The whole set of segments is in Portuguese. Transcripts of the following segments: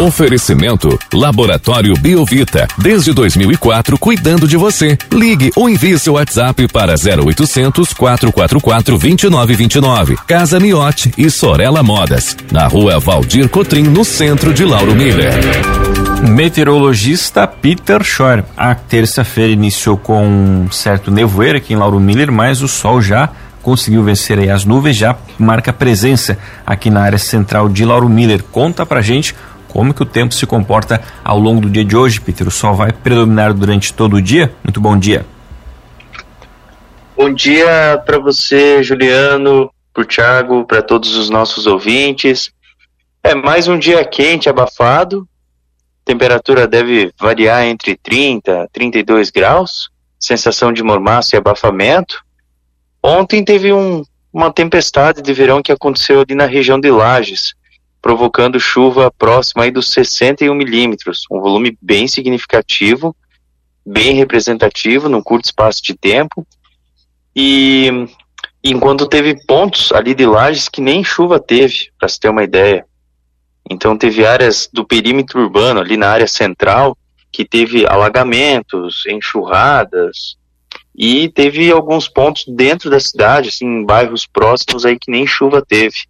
Oferecimento Laboratório Biovita. Desde 2004, cuidando de você. Ligue ou envie seu WhatsApp para 0800 444 2929. Casa Miote e Sorella Modas. Na rua Valdir Cotrim, no centro de Lauro Miller. Meteorologista Peter Schor. A terça-feira iniciou com um certo nevoeiro aqui em Lauro Miller, mas o sol já conseguiu vencer as nuvens, já marca presença aqui na área central de Lauro Miller. Conta pra gente como que o tempo se comporta ao longo do dia de hoje, Peter? O sol vai predominar durante todo o dia? Muito bom dia. Bom dia para você, Juliano, para o Thiago, para todos os nossos ouvintes. É mais um dia quente, abafado. Temperatura deve variar entre 30 e 32 graus. Sensação de mormaço e abafamento. Ontem teve um, uma tempestade de verão que aconteceu ali na região de Lages provocando chuva próxima aí dos 61 milímetros, um volume bem significativo, bem representativo num curto espaço de tempo. E enquanto teve pontos ali de lajes que nem chuva teve, para se ter uma ideia. Então teve áreas do perímetro urbano, ali na área central, que teve alagamentos, enxurradas, e teve alguns pontos dentro da cidade, assim, em bairros próximos aí que nem chuva teve.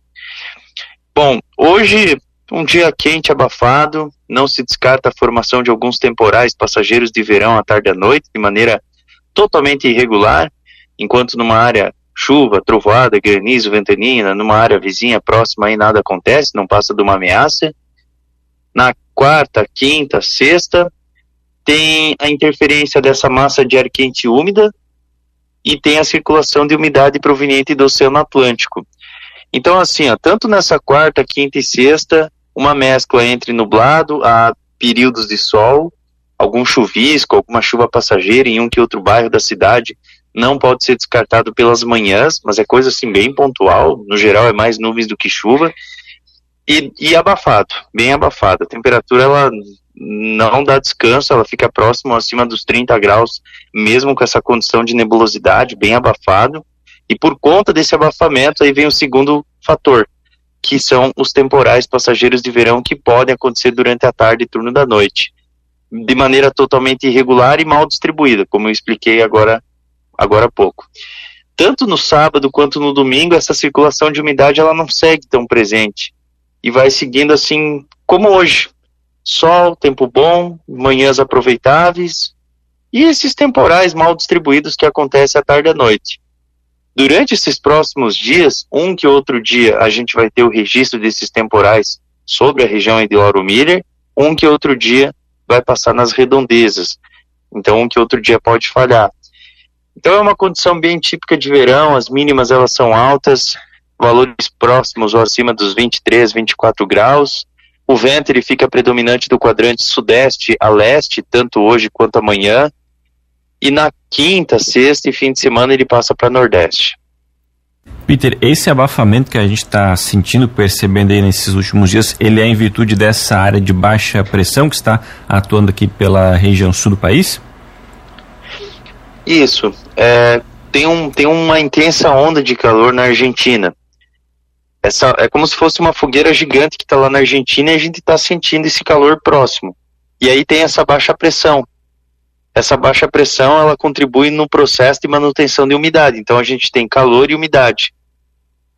Bom, hoje um dia quente, abafado, não se descarta a formação de alguns temporais passageiros de verão à tarde e à noite, de maneira totalmente irregular, enquanto numa área chuva, trovoada, granizo, ventania, numa área vizinha próxima aí nada acontece, não passa de uma ameaça. Na quarta, quinta, sexta, tem a interferência dessa massa de ar quente úmida e tem a circulação de umidade proveniente do Oceano Atlântico. Então, assim, ó, tanto nessa quarta, quinta e sexta, uma mescla entre nublado a períodos de sol, algum chuvisco, alguma chuva passageira em um que outro bairro da cidade, não pode ser descartado pelas manhãs, mas é coisa assim bem pontual, no geral é mais nuvens do que chuva, e, e abafado, bem abafado. A temperatura ela não dá descanso, ela fica próximo acima dos 30 graus, mesmo com essa condição de nebulosidade, bem abafado. E por conta desse abafamento, aí vem o segundo fator, que são os temporais passageiros de verão que podem acontecer durante a tarde e turno da noite, de maneira totalmente irregular e mal distribuída, como eu expliquei agora, agora há pouco. Tanto no sábado quanto no domingo, essa circulação de umidade ela não segue tão presente e vai seguindo assim como hoje. Sol, tempo bom, manhãs aproveitáveis e esses temporais mal distribuídos que acontecem à tarde e à noite. Durante esses próximos dias, um que outro dia, a gente vai ter o registro desses temporais sobre a região de Lauro Miller, um que outro dia vai passar nas redondezas. Então, um que outro dia pode falhar. Então, é uma condição bem típica de verão, as mínimas elas são altas, valores próximos ou acima dos 23, 24 graus. O vento ele fica predominante do quadrante sudeste a leste, tanto hoje quanto amanhã e na quinta, sexta e fim de semana ele passa para Nordeste. Peter, esse abafamento que a gente está sentindo, percebendo aí nesses últimos dias, ele é em virtude dessa área de baixa pressão que está atuando aqui pela região sul do país? Isso. É, tem, um, tem uma intensa onda de calor na Argentina. Essa, é como se fosse uma fogueira gigante que está lá na Argentina e a gente está sentindo esse calor próximo. E aí tem essa baixa pressão essa baixa pressão ela contribui no processo de manutenção de umidade. Então a gente tem calor e umidade,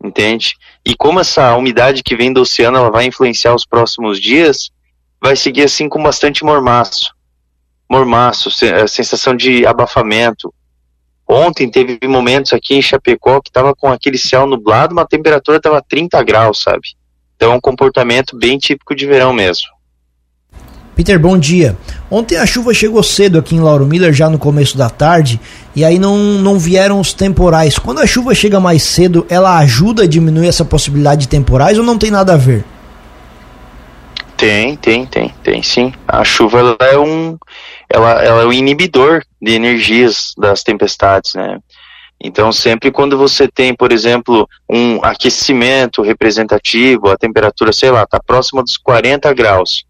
entende? E como essa umidade que vem do oceano ela vai influenciar os próximos dias, vai seguir assim com bastante mormaço, mormaço, eh, sensação de abafamento. Ontem teve momentos aqui em Chapecó que estava com aquele céu nublado, uma temperatura estava 30 graus, sabe? Então é um comportamento bem típico de verão mesmo. Peter, bom dia. Ontem a chuva chegou cedo aqui em Lauro Miller, já no começo da tarde, e aí não, não vieram os temporais. Quando a chuva chega mais cedo, ela ajuda a diminuir essa possibilidade de temporais ou não tem nada a ver? Tem, tem, tem, tem sim. A chuva ela é um, ela, ela é um inibidor de energias das tempestades, né? Então, sempre quando você tem, por exemplo, um aquecimento representativo, a temperatura, sei lá, está próxima dos 40 graus,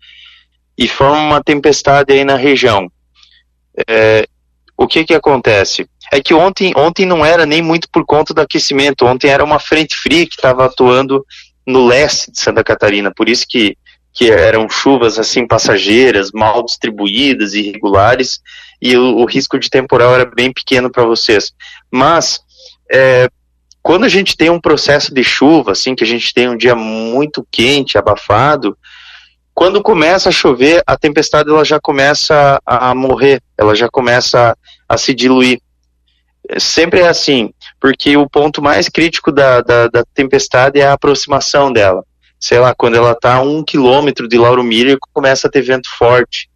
e forma uma tempestade aí na região. É, o que que acontece? É que ontem, ontem não era nem muito por conta do aquecimento, ontem era uma frente fria que estava atuando no leste de Santa Catarina, por isso que que eram chuvas assim passageiras, mal distribuídas, irregulares, e o, o risco de temporal era bem pequeno para vocês. Mas é, quando a gente tem um processo de chuva, assim, que a gente tem um dia muito quente, abafado, quando começa a chover, a tempestade ela já começa a morrer, ela já começa a, se diluir. Sempre é assim, porque o ponto mais crítico da, da, da tempestade é a aproximação dela sei lá, quando ela está a um quilômetro de Lauro Miller, começa a ter vento forte.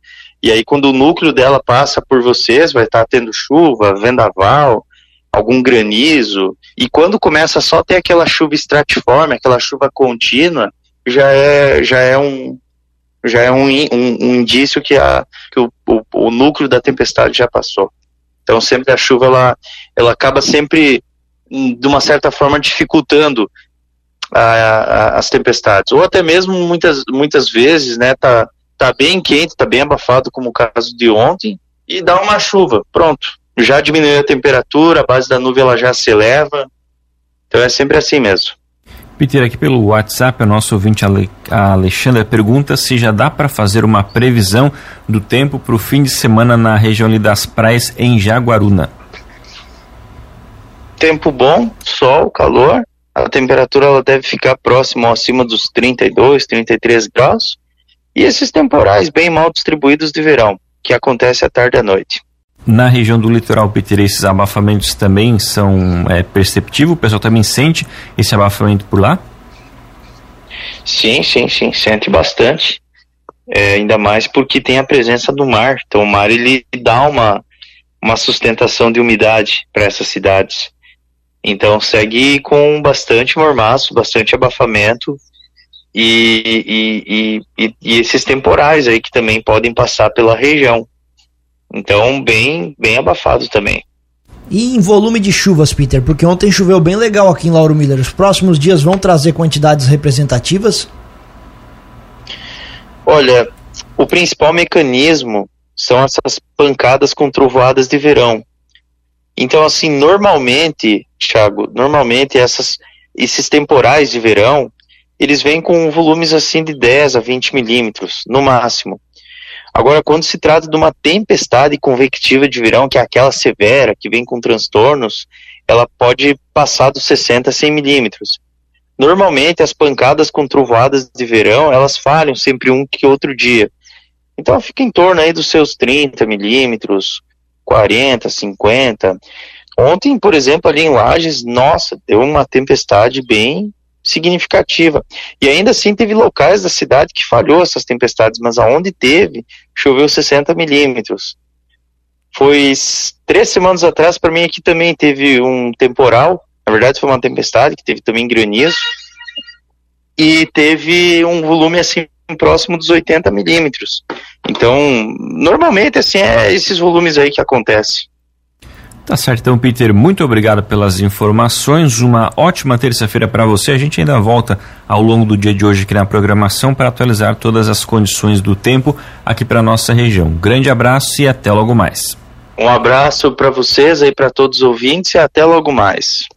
E aí, quando o núcleo dela passa por vocês, vai estar tá tendo chuva, vendaval, algum granizo. E quando começa só ter aquela chuva estratiforme, aquela chuva contínua, já é, já é um já é um, um, um indício que, a, que o, o, o, núcleo da tempestade já passou. Então sempre a chuva ela, ela acaba sempre hum, de uma certa forma dificultando a, a, as tempestades. Ou até mesmo muitas, muitas vezes, né, tá, tá bem quente, tá bem abafado, como o caso de ontem, e dá uma chuva, pronto. Já diminuiu a temperatura, a base da nuvem ela já se eleva. Então é sempre assim mesmo. Peter, aqui pelo WhatsApp, o nosso ouvinte Ale Alexandre pergunta se já dá para fazer uma previsão do tempo para o fim de semana na região ali das praias em Jaguaruna. Tempo bom, sol, calor, a temperatura ela deve ficar próximo acima dos 32, 33 graus. E esses temporais bem mal distribuídos de verão, que acontece à tarde e à noite. Na região do litoral Peter, esses abafamentos também são é? O pessoal também sente esse abafamento por lá? Sim, sim, sim, sente bastante. É, ainda mais porque tem a presença do mar. Então o mar ele dá uma, uma sustentação de umidade para essas cidades. Então segue com bastante mormaço, bastante abafamento e, e, e, e, esses temporais aí que também podem passar pela região. Então bem, bem abafado também. E em volume de chuvas, Peter, porque ontem choveu bem legal aqui em Lauro Miller. Os próximos dias vão trazer quantidades representativas? Olha, o principal mecanismo são essas pancadas com trovoadas de verão. Então, assim, normalmente, Thiago, normalmente essas, esses temporais de verão, eles vêm com volumes assim de 10 a 20 milímetros, no máximo. Agora, quando se trata de uma tempestade convectiva de verão, que é aquela severa, que vem com transtornos, ela pode passar dos 60 a 100 milímetros. Normalmente, as pancadas com trovoadas de verão, elas falham sempre um que outro dia. Então, fica em torno aí dos seus 30 milímetros, 40, 50. Ontem, por exemplo, ali em Lages, nossa, deu uma tempestade bem significativa. E ainda assim teve locais da cidade que falhou essas tempestades, mas aonde teve, choveu 60 milímetros. Foi três semanas atrás, para mim aqui também teve um temporal, na verdade foi uma tempestade, que teve também granizo, e teve um volume assim próximo dos 80 milímetros. Então, normalmente, assim, é esses volumes aí que acontecem. Tá certo, então, Peter, muito obrigado pelas informações. Uma ótima terça-feira para você. A gente ainda volta ao longo do dia de hoje aqui na programação para atualizar todas as condições do tempo aqui para nossa região. Grande abraço e até logo mais. Um abraço para vocês e para todos os ouvintes e até logo mais.